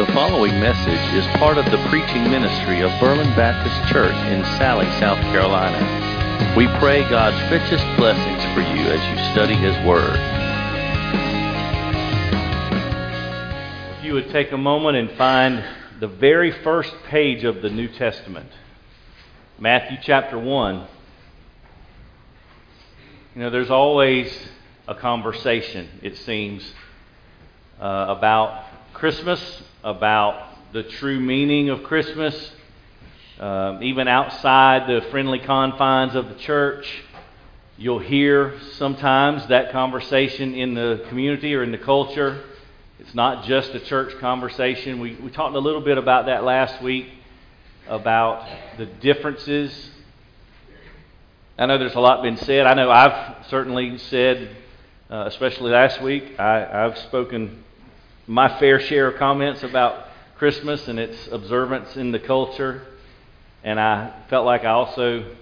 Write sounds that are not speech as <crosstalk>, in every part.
The following message is part of the preaching ministry of Berlin Baptist Church in Salley, South Carolina. We pray God's richest blessings for you as you study His Word. If you would take a moment and find the very first page of the New Testament, Matthew chapter 1. You know, there's always a conversation, it seems, uh, about Christmas, about the true meaning of Christmas, uh, even outside the friendly confines of the church. You'll hear sometimes that conversation in the community or in the culture. It's not just a church conversation. We, we talked a little bit about that last week about the differences. I know there's a lot been said. I know I've certainly said, uh, especially last week, I, I've spoken my fair share of comments about Christmas and its observance in the culture. And I felt like I also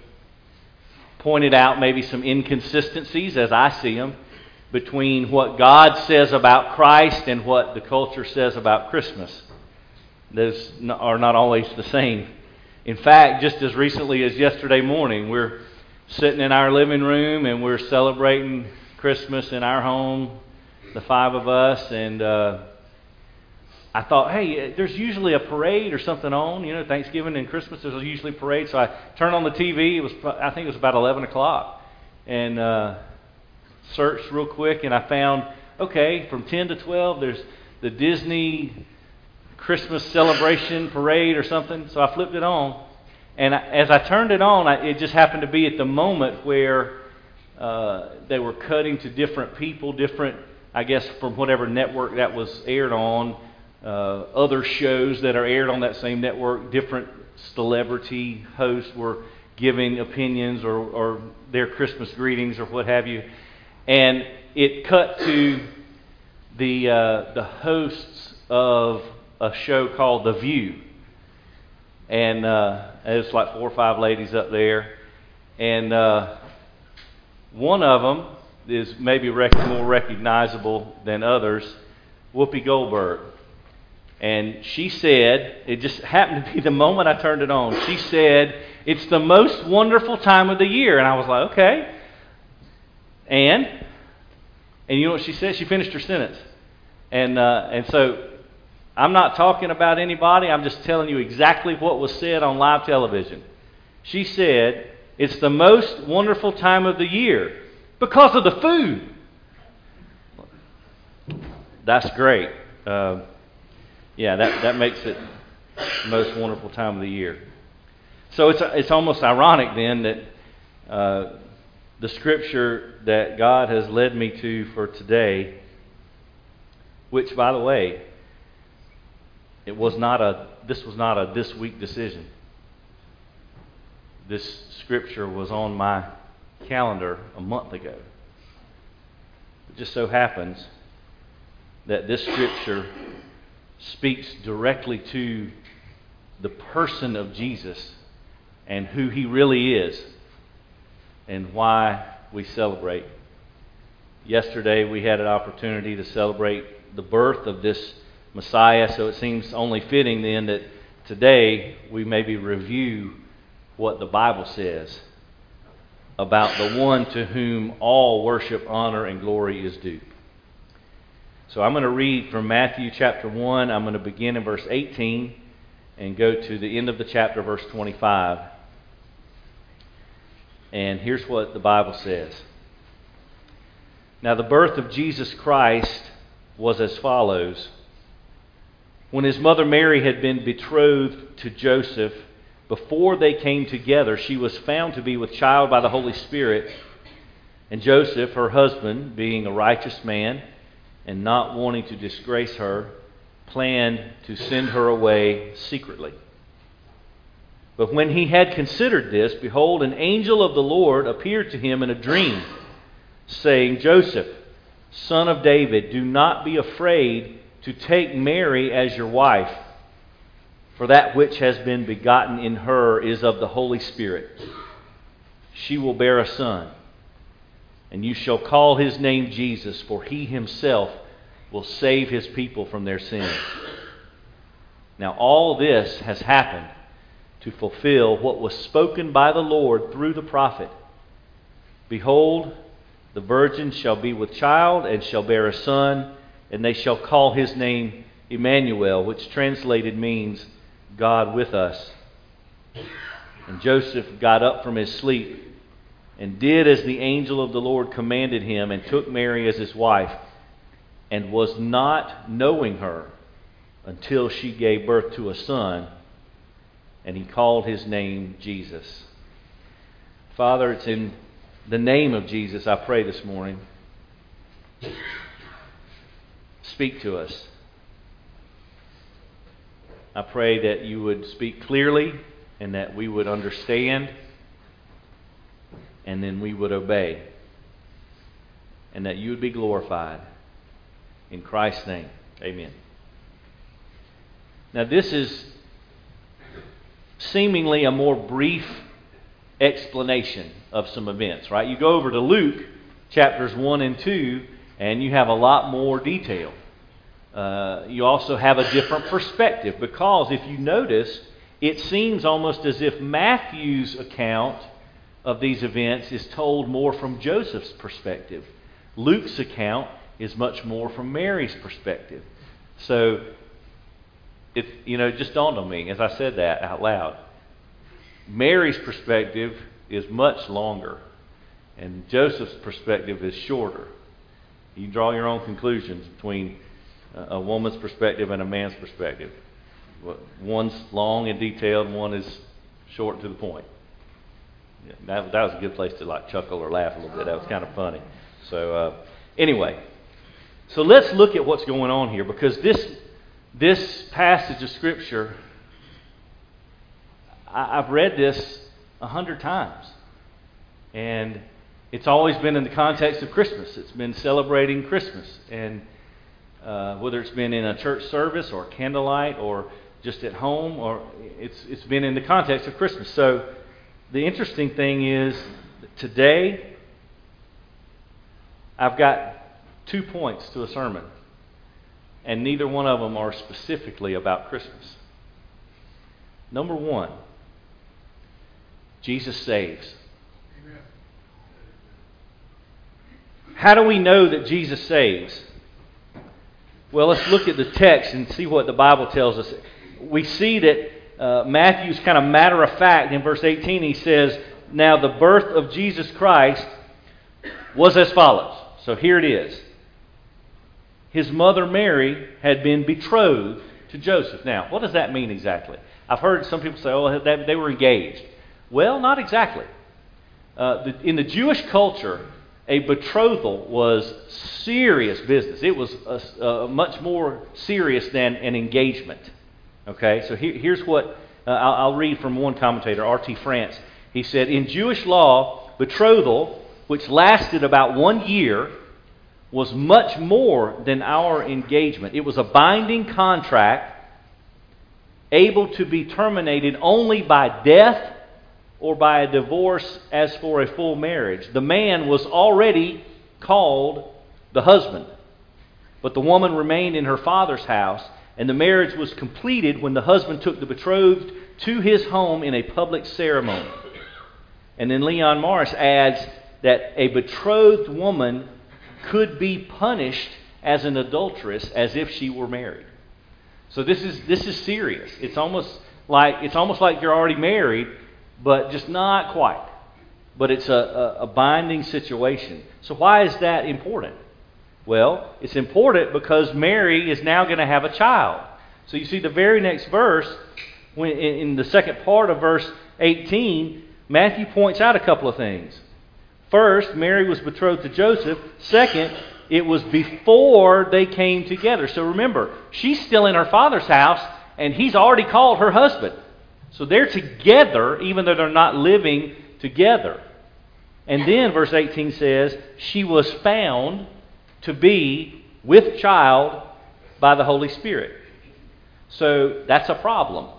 pointed out maybe some inconsistencies as I see them between what God says about Christ and what the culture says about Christmas. Those are not always the same. In fact, just as recently as yesterday morning, we're sitting in our living room and we're celebrating Christmas in our home, the five of us, and uh, I thought, hey, there's usually a parade or something on. You know, Thanksgiving and Christmas, there's usually a parade. So I turned on the TV. It was, I think it was about 11 o'clock, and uh, searched real quick, and I found, okay, from 10 to 12, there's the Disney Christmas celebration parade or something. So I flipped it on, and I, as I turned it on, I, it just happened to be at the moment where uh, they were cutting to different people, different, I guess, from whatever network that was aired on uh, other shows that are aired on that same network, different celebrity hosts were giving opinions or, or their Christmas greetings or what have you. And it cut to the, uh, the hosts of a show called The View. And uh, it's like four or five ladies up there. And uh, one of them is maybe rec- more recognizable than others Whoopi Goldberg. And she said, it just happened to be the moment I turned it on. She said, It's the most wonderful time of the year. And I was like, Okay. And? And you know what she said? She finished her sentence. And, uh, and so I'm not talking about anybody. I'm just telling you exactly what was said on live television. She said, It's the most wonderful time of the year because of the food. That's great. Uh, yeah, that, that makes it the most wonderful time of the year. So it's, it's almost ironic then that uh, the scripture that God has led me to for today, which, by the way, it was not a, this was not a this week decision. This scripture was on my calendar a month ago. It just so happens that this scripture speaks directly to the person of Jesus and who he really is and why we celebrate. Yesterday, we had an opportunity to celebrate the birth of this Messiah, so it seems only fitting then that today we maybe review what the Bible says about the one to whom all worship, honor, and glory is due. So I'm going to read from Matthew chapter 1. I'm going to begin in verse 18 and go to the end of the chapter, verse 25. And here's what the Bible says Now, the birth of Jesus Christ was as follows. When his mother Mary had been betrothed to Joseph, before they came together, she was found to be with child by the Holy Spirit. And Joseph, her husband, being a righteous man, and not wanting to disgrace her, planned to send her away secretly. But when he had considered this, behold, an angel of the Lord appeared to him in a dream, saying, Joseph, son of David, do not be afraid to take Mary as your wife, for that which has been begotten in her is of the Holy Spirit. She will bear a son and you shall call his name Jesus, for he himself will save his people from their sins. Now, all this has happened to fulfill what was spoken by the Lord through the prophet. Behold, the virgin shall be with child and shall bear a son, and they shall call his name Emmanuel, which translated means God with us. And Joseph got up from his sleep and did as the angel of the Lord commanded him, and took Mary as his wife, and was not knowing her until she gave birth to a son, and he called his name Jesus. Father, it's in the name of Jesus I pray this morning. Speak to us. I pray that you would speak clearly and that we would understand and then we would obey. And that you would be glorified. In Christ's name, amen. Now, this is seemingly a more brief explanation of some events, right? You go over to Luke chapters 1 and 2, and you have a lot more detail. Uh, you also have a different perspective because if you notice, it seems almost as if Matthew's account of these events is told more from Joseph's perspective. Luke's account is much more from Mary's perspective. So, it you know, just dawned on me as I said that out loud. Mary's perspective is much longer, and Joseph's perspective is shorter. You draw your own conclusions between uh, a woman's perspective and a man's perspective. One's long and detailed, one is short to the point. That, that was a good place to like chuckle or laugh a little bit. That was kind of funny. So uh, anyway, so let's look at what's going on here because this this passage of scripture, I, I've read this a hundred times, and it's always been in the context of Christmas. It's been celebrating Christmas, and uh, whether it's been in a church service or candlelight or just at home, or it's it's been in the context of Christmas. So the interesting thing is today I've got two points to a sermon, and neither one of them are specifically about Christmas. Number one, Jesus saves. How do we know that Jesus saves? Well, let's look at the text and see what the Bible tells us. We see that uh, Matthew's kind of matter of fact in verse 18. He says, Now the birth of Jesus Christ was as follows. So here it is. His mother Mary had been betrothed to Joseph. Now, what does that mean exactly? I've heard some people say, oh, they were engaged. Well, not exactly. Uh, the, in the Jewish culture, a betrothal was serious business. It was a, a much more serious than an engagement. Okay, so here, here's what uh, I'll, I'll read from one commentator, R.T. France. He said, In Jewish law, betrothal, which lasted about one year, was much more than our engagement. It was a binding contract able to be terminated only by death or by a divorce as for a full marriage. The man was already called the husband, but the woman remained in her father's house and the marriage was completed when the husband took the betrothed to his home in a public ceremony. And then Leon Morris adds that a betrothed woman could be punished as an adulteress as if she were married. So this is this is serious. It's almost like it's almost like you're already married, but just not quite. But it's a, a, a binding situation. So why is that important? Well, it's important because Mary is now going to have a child. So you see the very next verse, in the second part of verse 18, Matthew points out a couple of things. First, Mary was betrothed to Joseph. Second, it was before they came together. So remember, she's still in her father's house, and he's already called her husband. So they're together, even though they're not living together. And then verse 18 says, She was found to be with child by the Holy Spirit. So that's a problem,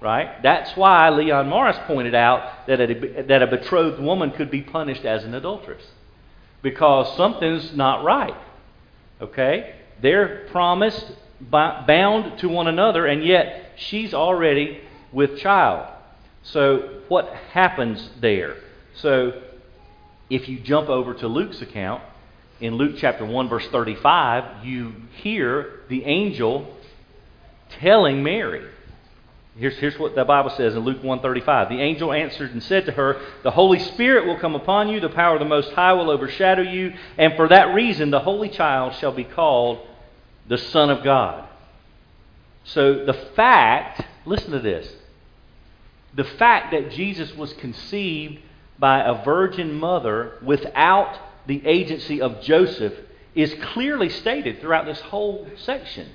right? That's why Leon Morris pointed out that a, that a betrothed woman could be punished as an adulteress because something's not right. Okay? They're promised, bound to one another, and yet she's already with child. So, what happens there? So, if you jump over to Luke's account, in Luke chapter 1, verse 35, you hear the angel telling Mary. Here's, here's what the Bible says in Luke 1:35. The angel answered and said to her, "The Holy Spirit will come upon you, the power of the Most High will overshadow you, and for that reason the holy child shall be called the Son of God." So the fact, listen to this. The fact that Jesus was conceived by a virgin mother without the agency of Joseph is clearly stated throughout this whole section.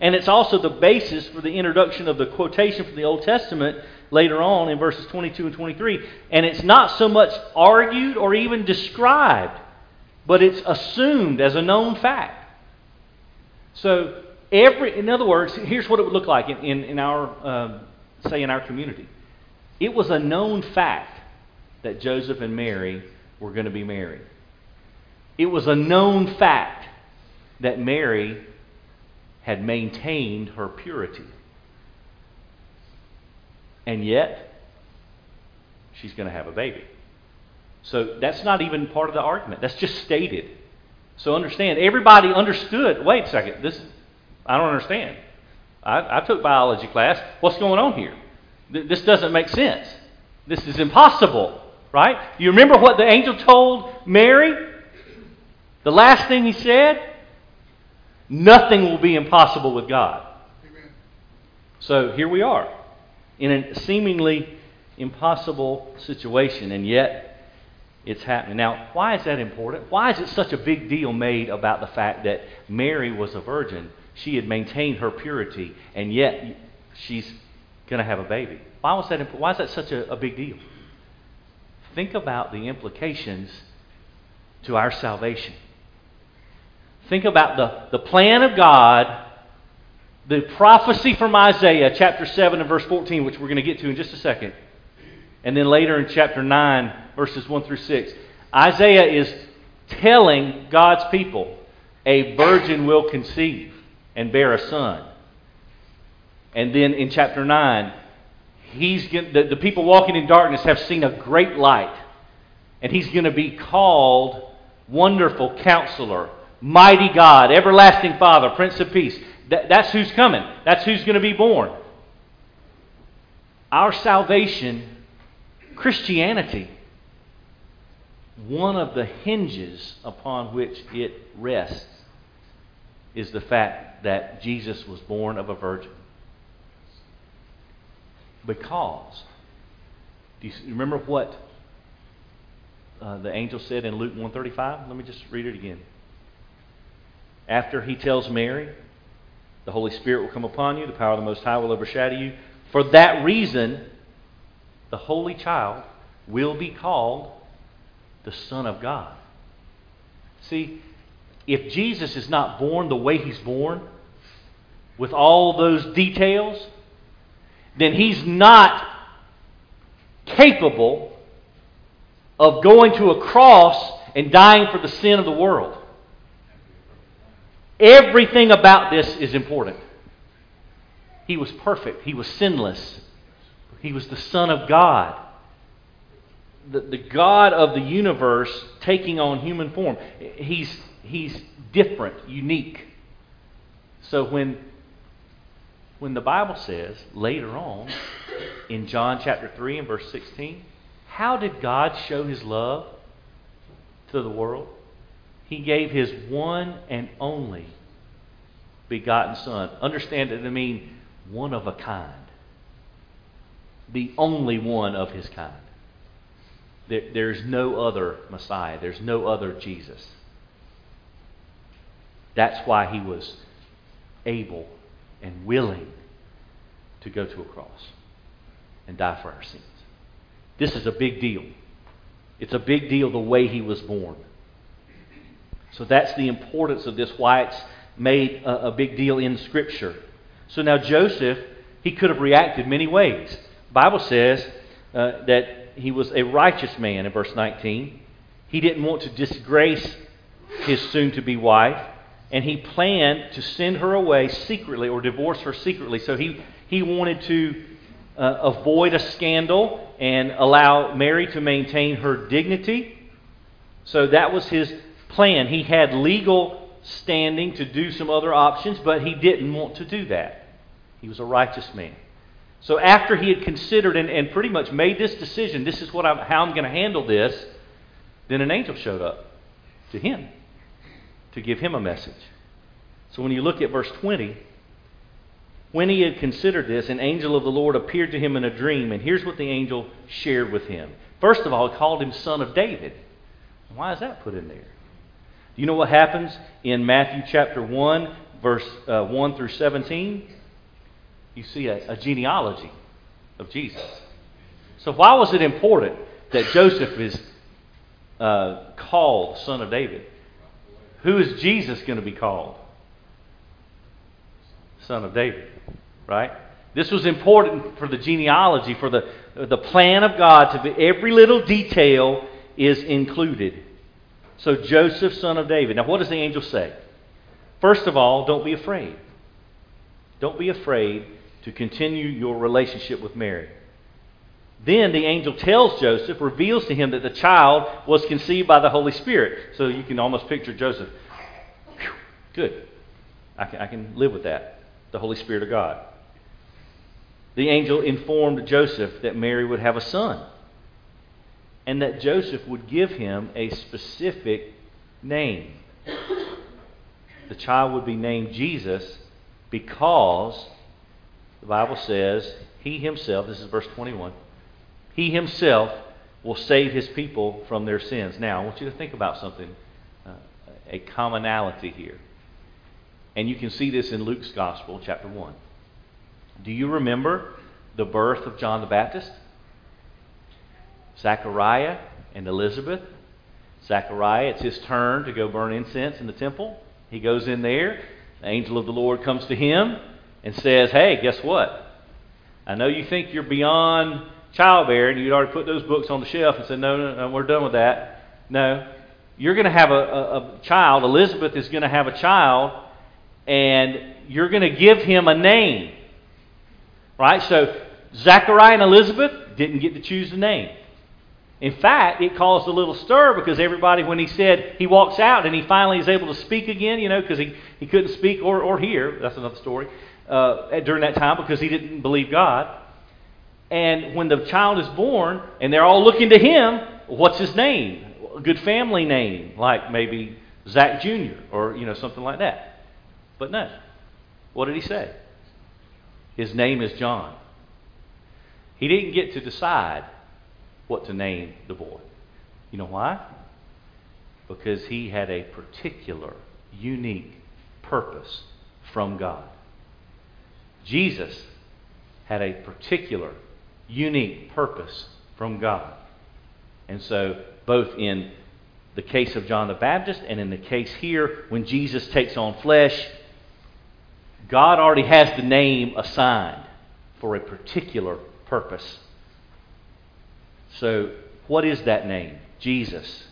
And it's also the basis for the introduction of the quotation from the Old Testament later on in verses 22 and 23. And it's not so much argued or even described, but it's assumed as a known fact. So, every, in other words, here's what it would look like in, in, in our, uh, say, in our community. It was a known fact that Joseph and Mary were going to be married. It was a known fact that Mary had maintained her purity. And yet, she's going to have a baby. So that's not even part of the argument. That's just stated. So understand, everybody understood. Wait a second, this I don't understand. I, I took biology class. What's going on here? Th- this doesn't make sense. This is impossible, right? You remember what the angel told Mary? The last thing he said? Nothing will be impossible with God. Amen. So here we are in a seemingly impossible situation, and yet it's happening. Now, why is that important? Why is it such a big deal made about the fact that Mary was a virgin? She had maintained her purity, and yet she's going to have a baby. Why was that? Why is that such a, a big deal? Think about the implications to our salvation. Think about the, the plan of God, the prophecy from Isaiah, chapter 7 and verse 14, which we're going to get to in just a second. And then later in chapter 9, verses 1 through 6. Isaiah is telling God's people a virgin will conceive and bear a son. And then in chapter 9, he's the, the people walking in darkness have seen a great light. And he's going to be called Wonderful Counselor, Mighty God, Everlasting Father, Prince of Peace. That, that's who's coming. That's who's going to be born. Our salvation, Christianity, one of the hinges upon which it rests is the fact that Jesus was born of a virgin. Because, do you remember what uh, the angel said in Luke 135? Let me just read it again. After he tells Mary, the Holy Spirit will come upon you, the power of the Most High will overshadow you. For that reason, the Holy Child will be called the Son of God. See, if Jesus is not born the way he's born, with all those details, then he's not capable of going to a cross and dying for the sin of the world. Everything about this is important. He was perfect, he was sinless, he was the Son of God. The, the God of the universe taking on human form. He's, he's different, unique. So when, when the Bible says later on in John chapter 3 and verse 16, how did God show his love to the world? He gave his one and only begotten Son. Understand it to mean one of a kind, the only one of his kind. There, there's no other Messiah, there's no other Jesus. That's why he was able and willing to go to a cross and die for our sins. This is a big deal. It's a big deal the way he was born. So that's the importance of this, why it's made a, a big deal in Scripture. So now Joseph, he could have reacted many ways. The Bible says uh, that he was a righteous man in verse 19. He didn't want to disgrace his soon to be wife, and he planned to send her away secretly or divorce her secretly. So he, He wanted to uh, avoid a scandal and allow Mary to maintain her dignity. So that was his plan. He had legal standing to do some other options, but he didn't want to do that. He was a righteous man. So after he had considered and, and pretty much made this decision, this is what I'm, how I'm going to handle this, then an angel showed up to him to give him a message. So when you look at verse 20, when he had considered this, an angel of the Lord appeared to him in a dream, and here's what the angel shared with him. First of all, he called him son of David. Why is that put in there? Do you know what happens in Matthew chapter 1, verse uh, 1 through 17? You see a, a genealogy of Jesus. So, why was it important that Joseph is uh, called son of David? Who is Jesus going to be called? Son of David, right? This was important for the genealogy, for the, the plan of God to be every little detail is included. So Joseph, son of David. Now, what does the angel say? First of all, don't be afraid. Don't be afraid to continue your relationship with Mary. Then the angel tells Joseph, reveals to him that the child was conceived by the Holy Spirit. So you can almost picture Joseph. Whew, good. I can, I can live with that. The Holy Spirit of God. The angel informed Joseph that Mary would have a son and that Joseph would give him a specific name. The child would be named Jesus because the Bible says he himself, this is verse 21, he himself will save his people from their sins. Now, I want you to think about something, uh, a commonality here. And you can see this in Luke's Gospel, chapter 1. Do you remember the birth of John the Baptist? Zechariah and Elizabeth. Zechariah, it's his turn to go burn incense in the temple. He goes in there. The angel of the Lord comes to him and says, Hey, guess what? I know you think you're beyond childbearing. You'd already put those books on the shelf and said, No, no, no, we're done with that. No. You're going to have a, a, a child. Elizabeth is going to have a child, and you're going to give him a name. Right? So, Zechariah and Elizabeth didn't get to choose the name. In fact, it caused a little stir because everybody, when he said he walks out and he finally is able to speak again, you know, because he, he couldn't speak or, or hear, that's another story, uh, during that time because he didn't believe God. And when the child is born and they're all looking to him, what's his name? A good family name, like maybe Zach Jr. or, you know, something like that. But no. What did he say? His name is John. He didn't get to decide what to name the boy. You know why? Because he had a particular, unique purpose from God. Jesus had a particular, unique purpose from God. And so, both in the case of John the Baptist and in the case here, when Jesus takes on flesh, God already has the name assigned for a particular purpose. So, what is that name? Jesus.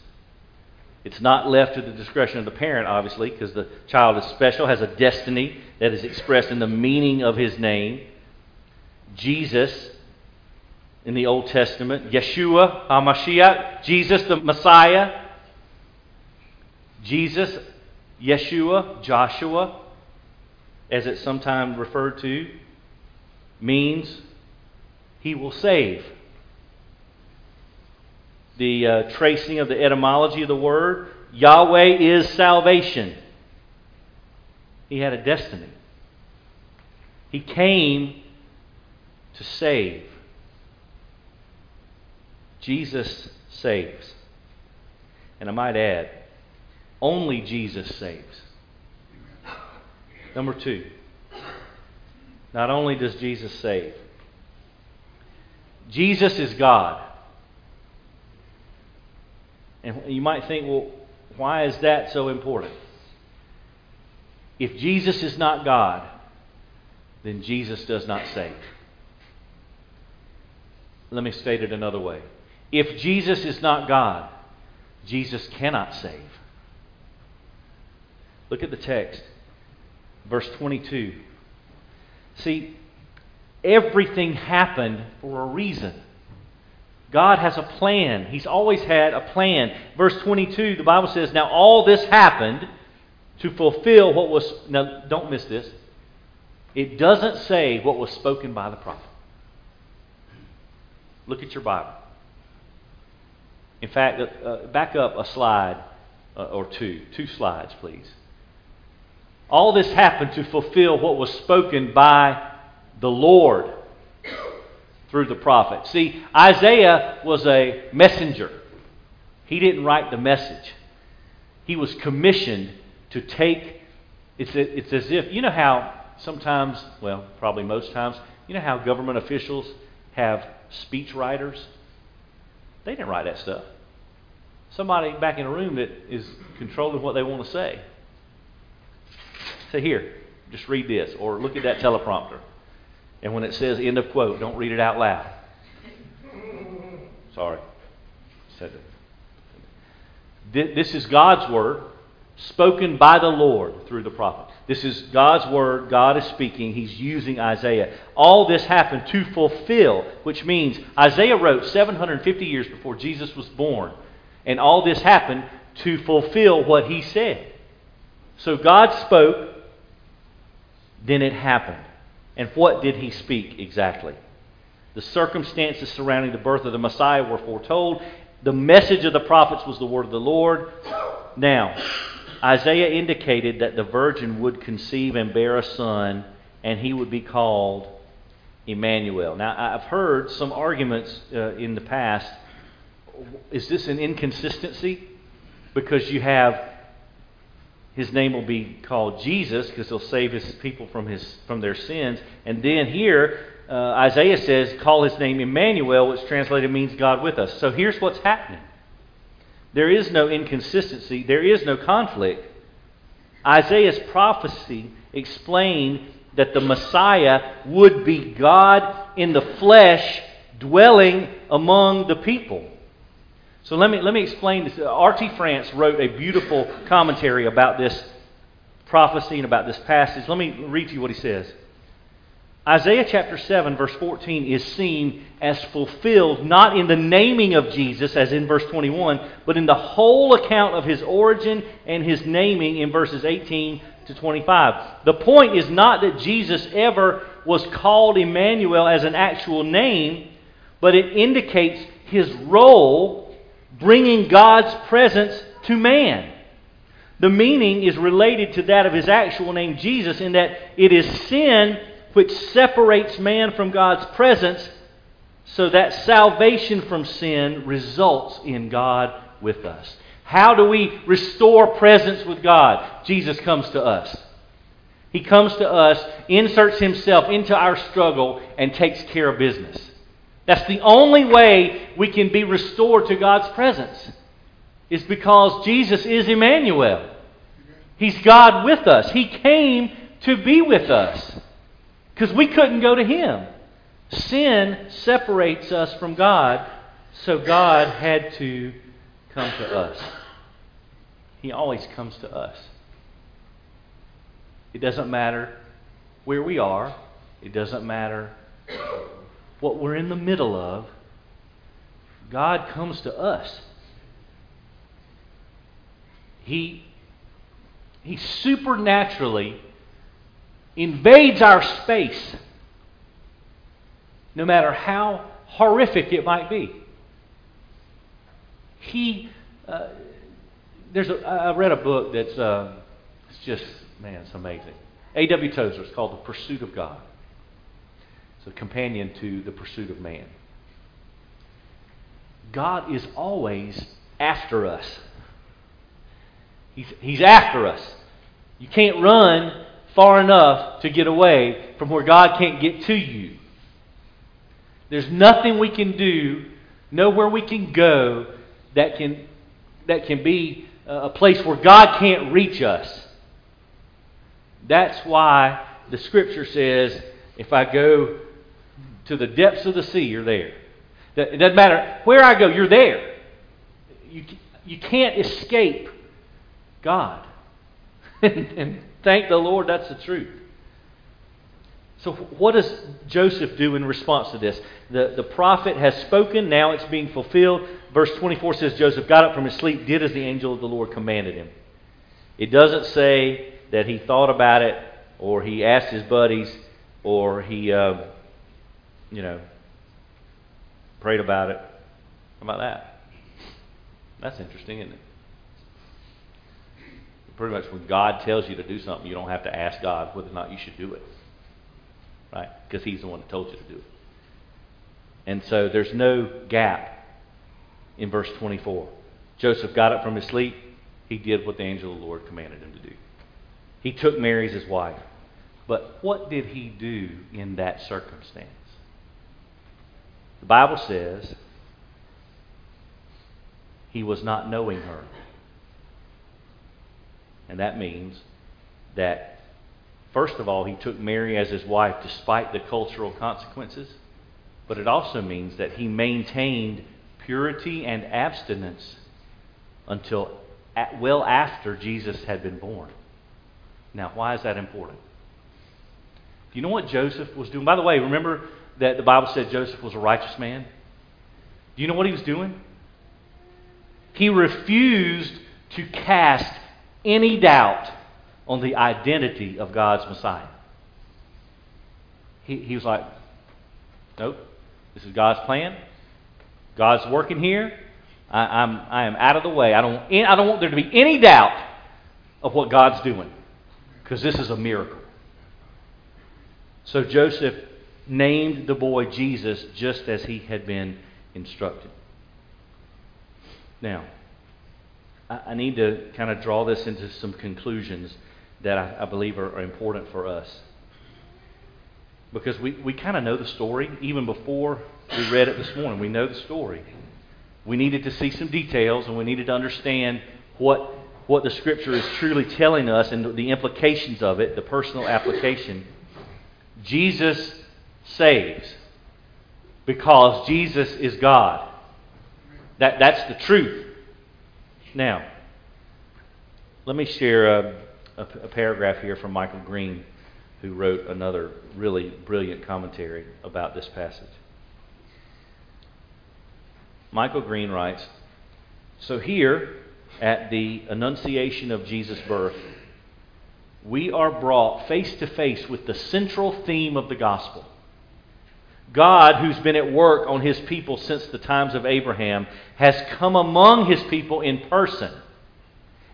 It's not left to the discretion of the parent, obviously, because the child is special, has a destiny that is expressed in the meaning of his name. Jesus in the Old Testament, Yeshua HaMashiach, Jesus the Messiah, Jesus, Yeshua, Joshua, as it's sometimes referred to, means he will save the uh, tracing of the etymology of the word, Yahweh is salvation. He had a destiny. He came to save. Jesus saves. And I might add, only Jesus saves. Number two, not only does Jesus save, Jesus is God. And you might think, well, why is that so important? If Jesus is not God, then Jesus does not save. Let me state it another way. If Jesus is not God, Jesus cannot save. Look at the text, verse 22. See, everything happened for a reason. God has a plan. He's always had a plan. Verse 22, the Bible says, Now all this happened to fulfill what was. Now, don't miss this. It doesn't say what was spoken by the prophet. Look at your Bible. In fact, uh, uh back up a slide uh, or two. Two slides, please. All this happened to fulfill what was spoken by the Lord through the prophet. See, Isaiah was a messenger. He didn't write the message. He was commissioned to take it's it's as if you know how sometimes, well, probably most times, you know how government officials have speech writers? They didn't write that stuff. Somebody back in a room that is controlling what they want to say. Say, here, just read this, or look at that teleprompter. And when it says end of quote, don't read it out loud. Sorry. Said it. This is God's word spoken by the Lord through the prophet. This is God's word. God is speaking. He's using Isaiah. All this happened to fulfill, which means Isaiah wrote 750 years before Jesus was born. And all this happened to fulfill what he said. So God spoke, then it happened. And what did he speak exactly? The circumstances surrounding the birth of the Messiah were foretold. The message of the prophets was the word of the Lord. Now, Isaiah indicated that the virgin would conceive and bear a son, and he would be called Emmanuel. Now, I've heard some arguments uh, in the past. Is this an inconsistency? Because you have his name will be called Jesus because he'll save his people from, his, from their sins. And then here, uh, Isaiah says, call his name Emmanuel, which translated means God with us. So here's what's happening there is no inconsistency, there is no conflict. Isaiah's prophecy explained that the Messiah would be God in the flesh dwelling among the people. So let me, let me explain this. R.T. France wrote a beautiful commentary about this prophecy and about this passage. Let me read to you what he says. Isaiah chapter 7, verse 14, is seen as fulfilled not in the naming of Jesus, as in verse 21, but in the whole account of his origin and his naming in verses 18 to 25. The point is not that Jesus ever was called Emmanuel as an actual name, but it indicates his role bringing God's presence to man. The meaning is related to that of his actual name, Jesus, in that it is sin which separates man from God's presence, so that salvation from sin results in God with us. How do we restore presence with God? Jesus comes to us. He comes to us, inserts himself into our struggle, and takes care of business. That's the only way we can be restored to God's presence, is because Jesus is Emmanuel. He's God with us. He came to be with us because we couldn't go to Him. Sin separates us from God, so God had to come to us. He always comes to us. It doesn't matter where we are, it doesn't matter what we're in the middle of, God comes to us. He, he supernaturally invades our space, no matter how horrific it might be. He, uh, there's a, I read a book that's uh, it's just, man, it's amazing. A.W. Tozer, it's called The Pursuit of God. It's a companion to the pursuit of man. God is always after us. He's, he's after us. You can't run far enough to get away from where God can't get to you. There's nothing we can do, nowhere we can go that can, that can be a place where God can't reach us. That's why the scripture says, if I go to the depths of the sea, you're there. It doesn't matter where I go, you're there. You, you can't escape God. <laughs> and, thank the Lord that's the truth. So, what does Joseph do in response to this? The, the prophet has spoken, now it's being fulfilled. Verse 24 says Joseph got up from his sleep, did as the angel of the Lord commanded him. It doesn't say that he thought about it, or he asked his buddies, or he, uh, you know, prayed about it. How about that? That's interesting, isn't it? Pretty much when God tells you to do something, you don't have to ask God whether or not you should do it right? Because he's the one that told you to do it. And so there's no gap in verse 24. Joseph got up from his sleep. He did what the angel of the Lord commanded him to do. He took Mary as his wife. But what did he do in that circumstance? The Bible says he was not knowing her. And that means that First of all, he took Mary as his wife despite the cultural consequences, but it also means that he maintained purity and abstinence until well after Jesus had been born. Now, why is that important? Do you know what Joseph was doing? By the way, remember that the Bible said Joseph was a righteous man? Do you know what he was doing? He refused to cast any doubt on the identity of God's Messiah. He, he was like, nope, this is God's plan. God's working here. I, I'm, I am out of the way. I don't, I don't want there to be any doubt of what God's doing because this is a miracle. So Joseph named the boy Jesus just as he had been instructed. Now, I need to kind of draw this into some conclusions that I, believe are, are, important for us. Because we, we kind of know the story even before we read it this morning. We know the story. We needed to see some details and we needed to understand what, what the Scripture is truly telling us and the implications of it, the personal application. Jesus saves because Jesus is God. That, that's the truth. Now, let me share a, a, a paragraph here from Michael Green, who wrote another really brilliant commentary about this passage. Michael Green writes So here, at the Annunciation of Jesus' birth, we are brought face to face with the central theme of the gospel. God, who's been at work on his people since the times of Abraham, has come among his people in person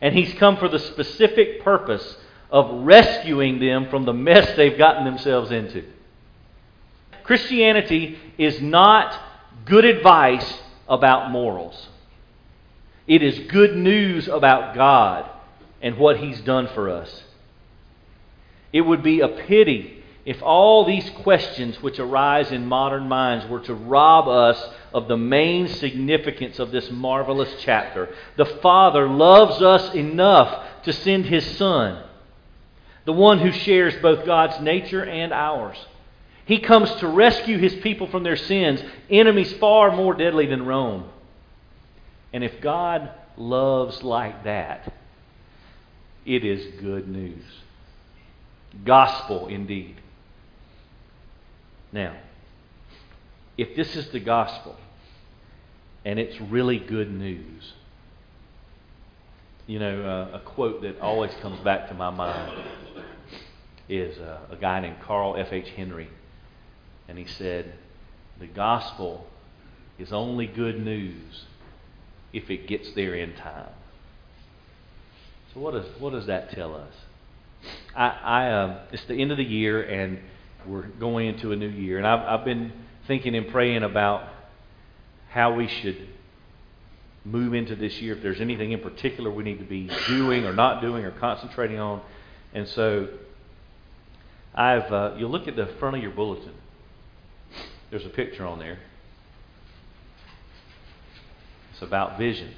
and he's come for the specific purpose of rescuing them from the mess they've gotten themselves into. Christianity is not good advice about morals. It is good news about God and what He's done for us. It would be a pity if all these questions which arise in modern minds were to rob us of the main significance of this marvelous chapter. The Father loves us enough to send His Son, the one who shares both God's nature and ours. He comes to rescue His people from their sins, enemies far more deadly than Rome. And if God loves like that, it is good news. Gospel indeed. Now, if this is the gospel and it's really good news, you know, uh, a quote that always comes back to my mind is uh, a guy named Carl F.H. Henry. And he said, The gospel is only good news if it gets there in time. So, what, does what does that tell us? I, I, uh, it's the end of the year, and we're going into a new year. And I've, I've been thinking and praying about how we should move into this year, if there's anything in particular we need to be doing or not doing or concentrating on. And so I've uh, you look at the front of your bulletin. There's a picture on there. It's about vision.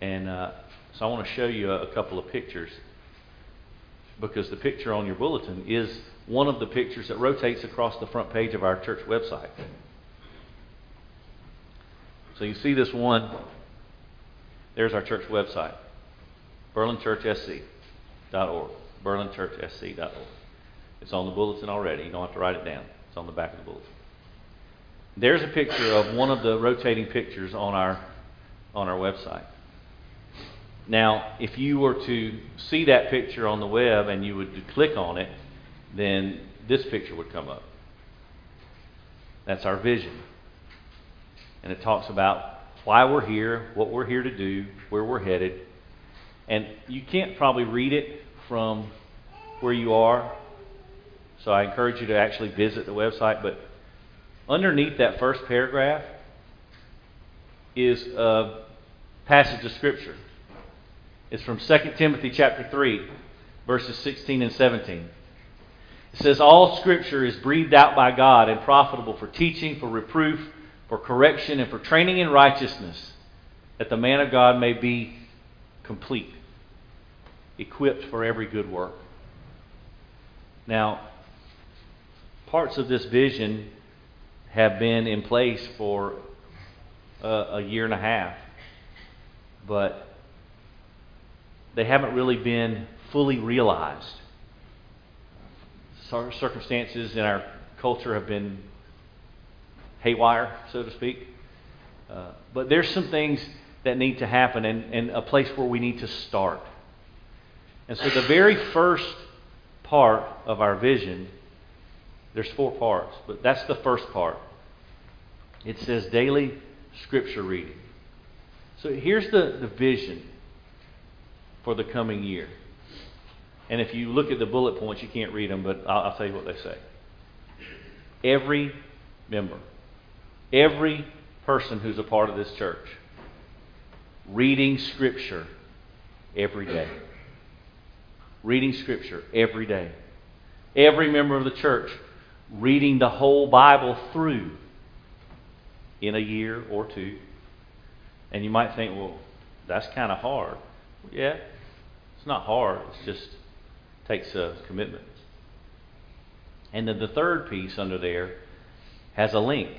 And uh, so I want to show you a, a couple of pictures because the picture on your bulletin is one of the pictures that rotates across the front page of our church website. So you see this one. There's our church website, berlinchurchsc.org. berlinchurchsc.org. It's on the bulletin already. You don't have to write it down. It's on the back of the bulletin. There's a picture of one of the rotating pictures on our on our website. Now, if you were to see that picture on the web and you would click on it, then this picture would come up. That's our vision. And it talks about why we're here, what we're here to do, where we're headed. And you can't probably read it from where you are. So I encourage you to actually visit the website. But underneath that first paragraph is a passage of Scripture. It's from 2 Timothy chapter 3, verses 16 and 17. It says, All Scripture is breathed out by God and profitable for teaching, for reproof, for correction, and for training in righteousness, that the man of God may be complete, equipped for every good work. Now, parts of this vision have been in place for a, a year and a half, but they haven't really been fully realized. Circumstances in our culture have been haywire, so to speak. Uh, but there's some things that need to happen and, and a place where we need to start. And so the very first part of our vision, there's four parts, but that's the first part. It says daily scripture reading. So here's the, the vision for the coming year. And if you look at the bullet points, you can't read them, but I'll, I'll tell you what they say. Every member, every person who's a part of this church, reading Scripture every day. Reading Scripture every day. Every member of the church reading the whole Bible through in a year or two. And you might think, well, that's kind of hard. Yeah, it's not hard. It just takes a commitment. And then the third piece under there has a link.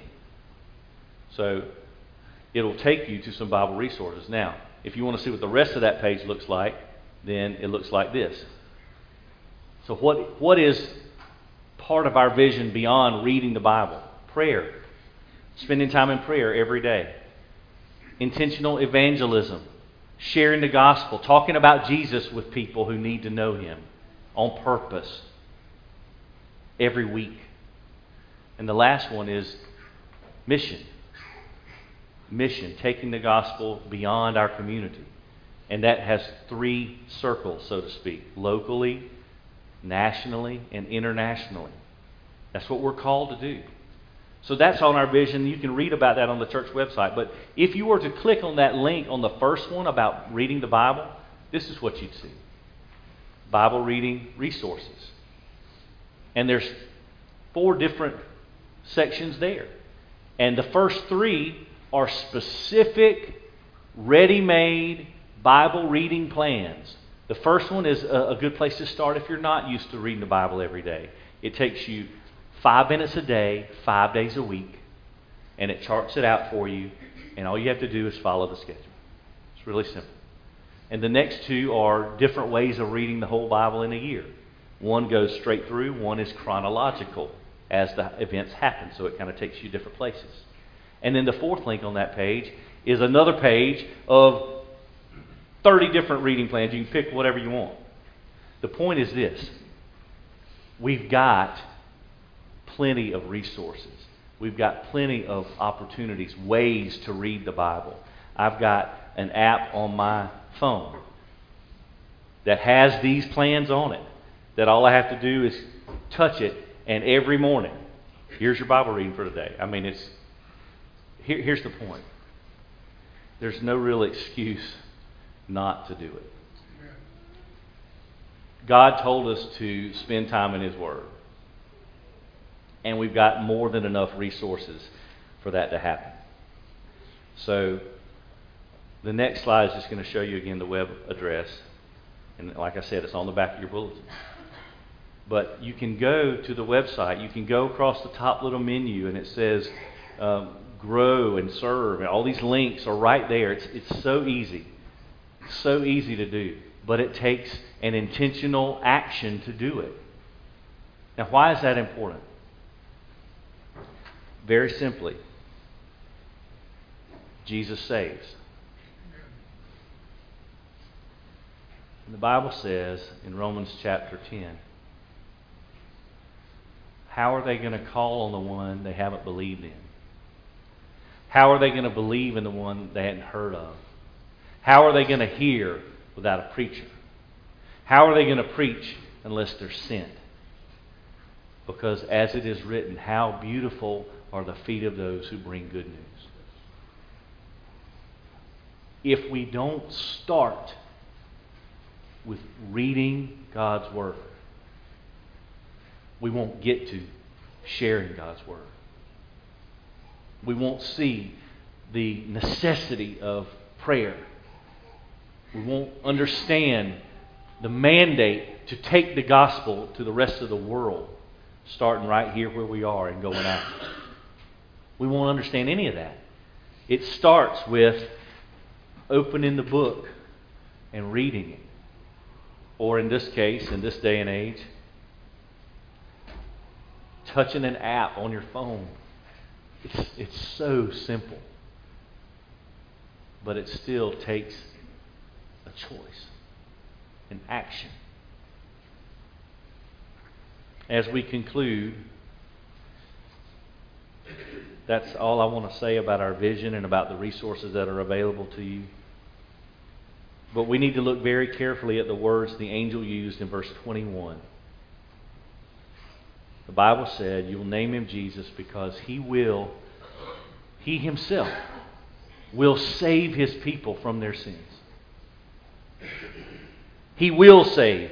So it'll take you to some Bible resources. Now, if you want to see what the rest of that page looks like, then it looks like this. So, what, what is part of our vision beyond reading the Bible? Prayer. Spending time in prayer every day. Intentional evangelism sharing the gospel, talking about Jesus with people who need to know him on purpose every week. And the last one is mission. Mission, taking the gospel beyond our community. And that has three circles, so to speak locally, nationally, and internationally. That's what we're called to do. So that's on our vision. You can read about that on the church website. But if you were to click on that link on the first one about reading the Bible, this is what you'd see Bible reading resources. And there's four different sections there. And the first three are specific, ready made Bible reading plans. The first one is a, good place to start if you're not used to reading the Bible every day. It takes you five minutes a day, five days a week, and it charts it out for you, and all you have to do is follow the schedule. It's really simple. And the next two are different ways of reading the whole Bible in a year. One goes straight through, one is chronological as the events happen, so it kind of takes you different places. And then the fourth link on that page is another page of 30 different reading plans. You can pick whatever you want. The point is this we've got plenty of resources. We've got plenty of opportunities, ways to read the Bible. I've got an app on my phone that has these plans on it. That all I have to do is touch it, and every morning, here's your Bible reading for today. I mean, it's here, here's the point. There's no real excuse not to do it. God told us to spend time in His Word and we've got more than enough resources for that to happen. So the next slide is just going to show you again the web address. And like I said, it's on the back of your bulletin. But you can go to the website. You can go across the top little menu, and it says um, grow and serve. And all these links are right there. It's, it's so easy. So easy to do. But it takes an intentional action to do it. Now, why is that important? Very simply, Jesus saves. And the Bible says in Romans chapter 10 how are they going to call on the one they haven't believed in? How are they going to believe in the one they hadn't heard of? How are they going to hear without a preacher? How are they going to preach unless they're sent? Because as it is written, how beautiful are the feet of those who bring good news. If we don't start with reading God's Word, we won't get to sharing God's Word. We won't see the necessity of prayer. We won't understand the mandate to take the gospel to the rest of the world, starting right here where we are and going out. We won't understand any of that. It starts with opening the book and reading it. Or in this case, in this day and age, touching an app on your phone. It's, it's so simple. But it still takes a choice, an action. As we conclude, that's all I want to say about our vision and about the resources that are available to you. But we need to look very carefully at the words the angel used in verse 21. The Bible said, You'll name him Jesus because he will, he himself will save his people from their sins. He will save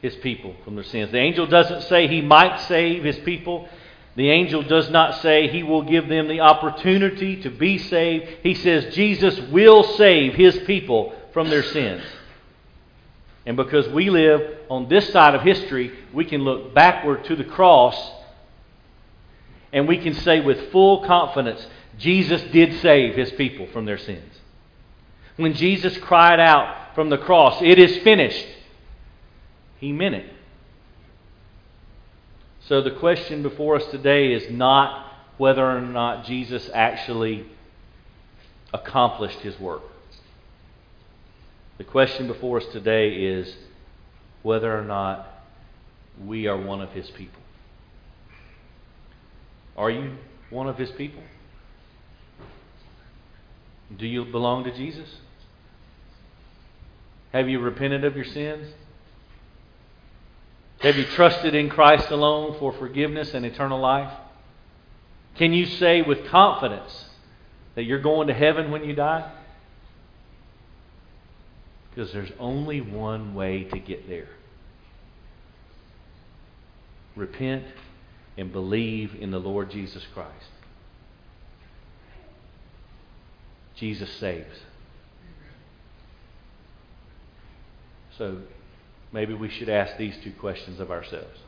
his people from their sins. The angel doesn't say he might save his people. The angel does not say he will give them the opportunity to be saved. He says Jesus will save his people from their sins. And because we live on this side of history, we can look backward to the cross and we can say with full confidence Jesus did save his people from their sins. When Jesus cried out from the cross, It is finished, he meant it. So the question before us today is not whether or not Jesus actually accomplished his work. The question before us today is whether or not we are one of his people. Are you one of his people? Do you belong to Jesus? Have you repented of your sins? Have you trusted in Christ alone for forgiveness and eternal life? Can you say with confidence that you're going to heaven when you die? Because there's only one way to get there repent and believe in the Lord Jesus Christ. Jesus saves. So maybe we should ask these two questions of ourselves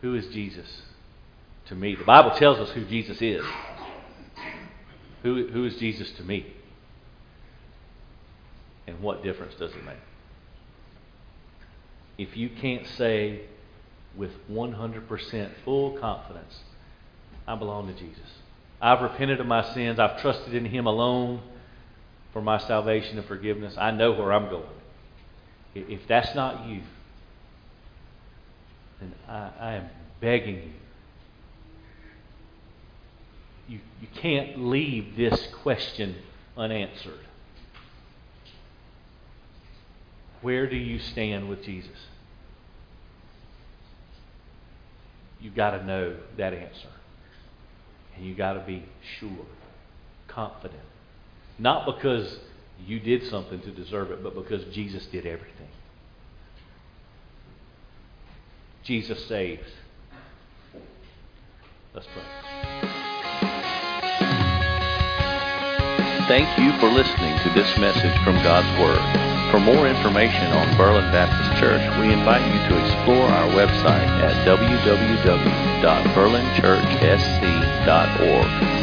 Who is Jesus to me? The Bible tells us who Jesus is. Who, who is Jesus to me? And what difference does it make? If you can't say with 100% full confidence, I belong to Jesus. I've repented of my sins. I've trusted in Him alone for my salvation and forgiveness. I know where I'm going. If that's not you, then I, I am begging you. You, you can't leave this question unanswered. Where do you stand with Jesus? You've got to know that answer. And you've got to be sure, confident. Not because you did something to deserve it, but because Jesus did everything. Jesus saves. Let's pray. Thank you for listening to this message from God's Word. For more information on Berlin Baptist Church, we invite you to explore our website at www.berlinchurchsc.org